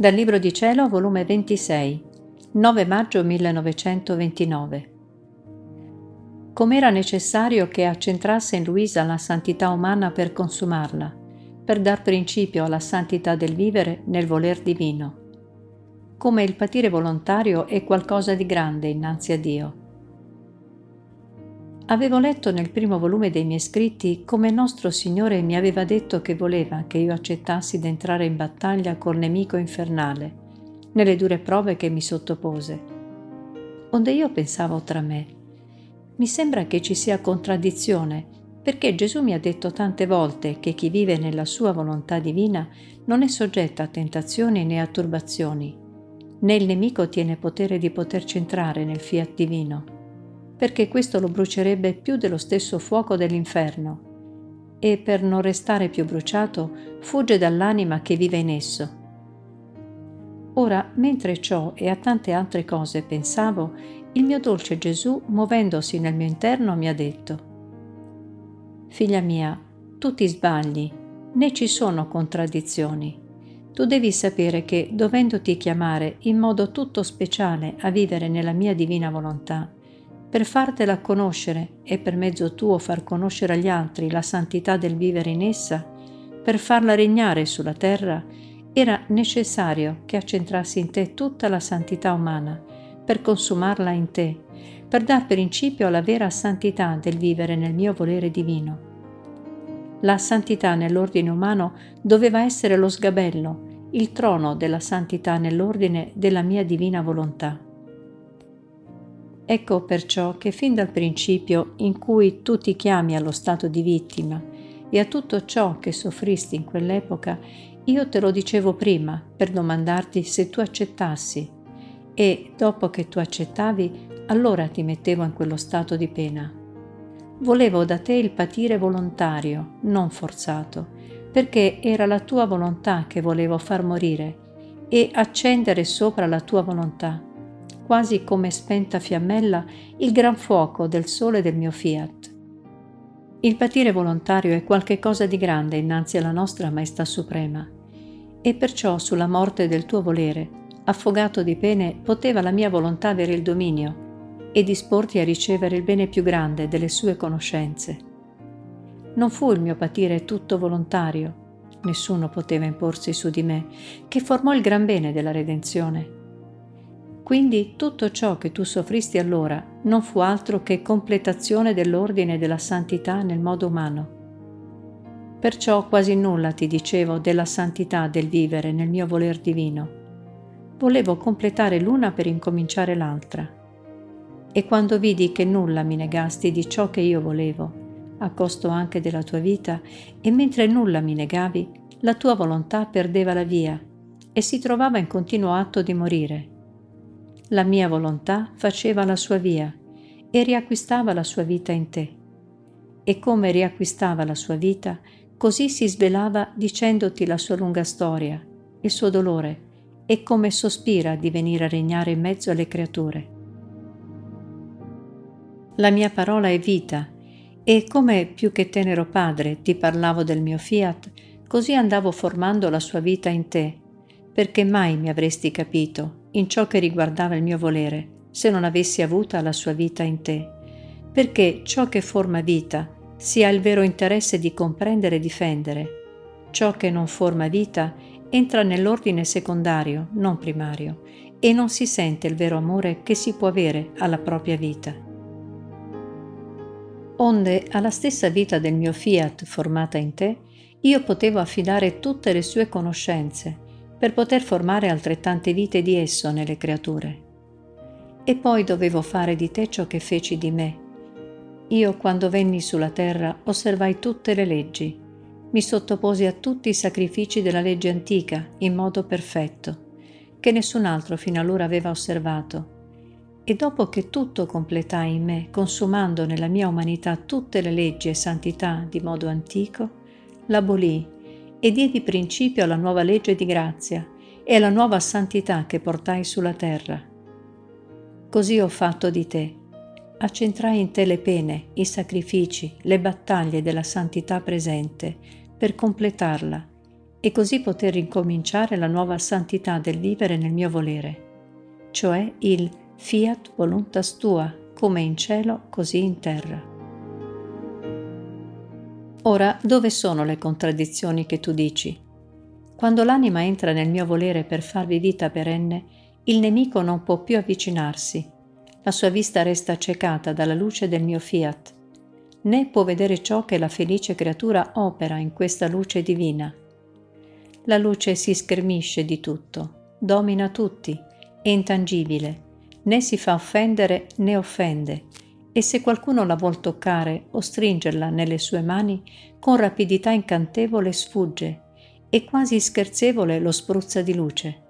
Dal Libro di Cielo, volume 26, 9 maggio 1929. Com'era necessario che accentrasse in Luisa la santità umana per consumarla, per dar principio alla santità del vivere nel voler divino. Come il patire volontario è qualcosa di grande innanzi a Dio. Avevo letto nel primo volume dei miei scritti come nostro Signore mi aveva detto che voleva che io accettassi d'entrare in battaglia col nemico infernale, nelle dure prove che mi sottopose. Onde io pensavo tra me, mi sembra che ci sia contraddizione, perché Gesù mi ha detto tante volte che chi vive nella sua volontà divina non è soggetto a tentazioni né a turbazioni, né il nemico tiene potere di poterci entrare nel fiat divino perché questo lo brucierebbe più dello stesso fuoco dell'inferno, e per non restare più bruciato fugge dall'anima che vive in esso. Ora, mentre ciò e a tante altre cose pensavo, il mio dolce Gesù, muovendosi nel mio interno, mi ha detto, Figlia mia, tu ti sbagli, né ci sono contraddizioni. Tu devi sapere che, dovendoti chiamare in modo tutto speciale a vivere nella mia divina volontà, per fartela conoscere e per mezzo tuo far conoscere agli altri la santità del vivere in essa, per farla regnare sulla terra, era necessario che accentrassi in te tutta la santità umana, per consumarla in te, per dar principio alla vera santità del vivere nel mio volere divino. La santità nell'ordine umano doveva essere lo sgabello, il trono della santità nell'ordine della mia divina volontà. Ecco perciò che fin dal principio in cui tu ti chiami allo stato di vittima e a tutto ciò che soffristi in quell'epoca, io te lo dicevo prima per domandarti se tu accettassi e dopo che tu accettavi, allora ti mettevo in quello stato di pena. Volevo da te il patire volontario, non forzato, perché era la tua volontà che volevo far morire e accendere sopra la tua volontà quasi come spenta fiammella, il gran fuoco del sole del mio fiat. Il patire volontario è qualche cosa di grande innanzi alla nostra Maestà Suprema, e perciò sulla morte del tuo volere, affogato di pene, poteva la mia volontà avere il dominio e disporti a ricevere il bene più grande delle sue conoscenze. Non fu il mio patire tutto volontario, nessuno poteva imporsi su di me, che formò il gran bene della redenzione quindi tutto ciò che tu soffristi allora non fu altro che completazione dell'ordine della santità nel modo umano. Perciò quasi nulla ti dicevo della santità del vivere nel mio voler divino. Volevo completare l'una per incominciare l'altra. E quando vidi che nulla mi negasti di ciò che io volevo, a costo anche della tua vita, e mentre nulla mi negavi, la tua volontà perdeva la via e si trovava in continuo atto di morire la mia volontà faceva la sua via e riacquistava la sua vita in te. E come riacquistava la sua vita, così si svelava dicendoti la sua lunga storia, il suo dolore e come sospira di venire a regnare in mezzo alle creature. La mia parola è vita e come più che tenero padre ti parlavo del mio fiat, così andavo formando la sua vita in te, perché mai mi avresti capito in ciò che riguardava il mio volere, se non avessi avuta la sua vita in te, perché ciò che forma vita sia il vero interesse di comprendere e difendere. Ciò che non forma vita entra nell'ordine secondario, non primario, e non si sente il vero amore che si può avere alla propria vita. Onde alla stessa vita del mio fiat formata in te, io potevo affidare tutte le sue conoscenze, per poter formare altrettante vite di esso nelle creature. E poi dovevo fare di te ciò che feci di me. Io quando venni sulla terra osservai tutte le leggi, mi sottoposi a tutti i sacrifici della legge antica in modo perfetto, che nessun altro fino allora aveva osservato. E dopo che tutto completai in me, consumando nella mia umanità tutte le leggi e santità di modo antico, l'abolii e diedi principio alla nuova legge di grazia e alla nuova santità che portai sulla terra. Così ho fatto di te. Accentrai in te le pene, i sacrifici, le battaglie della santità presente per completarla e così poter incominciare la nuova santità del vivere nel mio volere, cioè il fiat voluntas tua, come in cielo, così in terra. Ora, dove sono le contraddizioni che tu dici? Quando l'anima entra nel mio volere per farvi vita perenne, il nemico non può più avvicinarsi. La sua vista resta accecata dalla luce del mio fiat, né può vedere ciò che la felice creatura opera in questa luce divina. La luce si schermisce di tutto, domina tutti, è intangibile, né si fa offendere né offende, e se qualcuno la vuol toccare o stringerla nelle sue mani, con rapidità incantevole sfugge e quasi scherzevole lo spruzza di luce.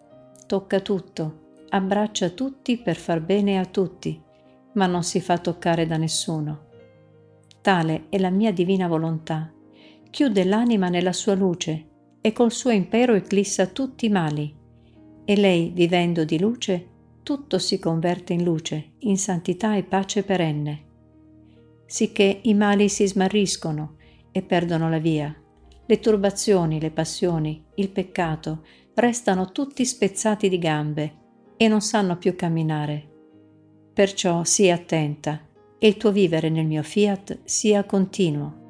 Tocca tutto, abbraccia tutti per far bene a tutti, ma non si fa toccare da nessuno. Tale è la mia divina volontà. Chiude l'anima nella sua luce e col suo impero eclissa tutti i mali. E lei, vivendo di luce, tutto si converte in luce, in santità e pace perenne. Sicché i mali si smarriscono e perdono la via. Le turbazioni, le passioni, il peccato restano tutti spezzati di gambe e non sanno più camminare. Perciò sii attenta e il tuo vivere nel mio fiat sia continuo.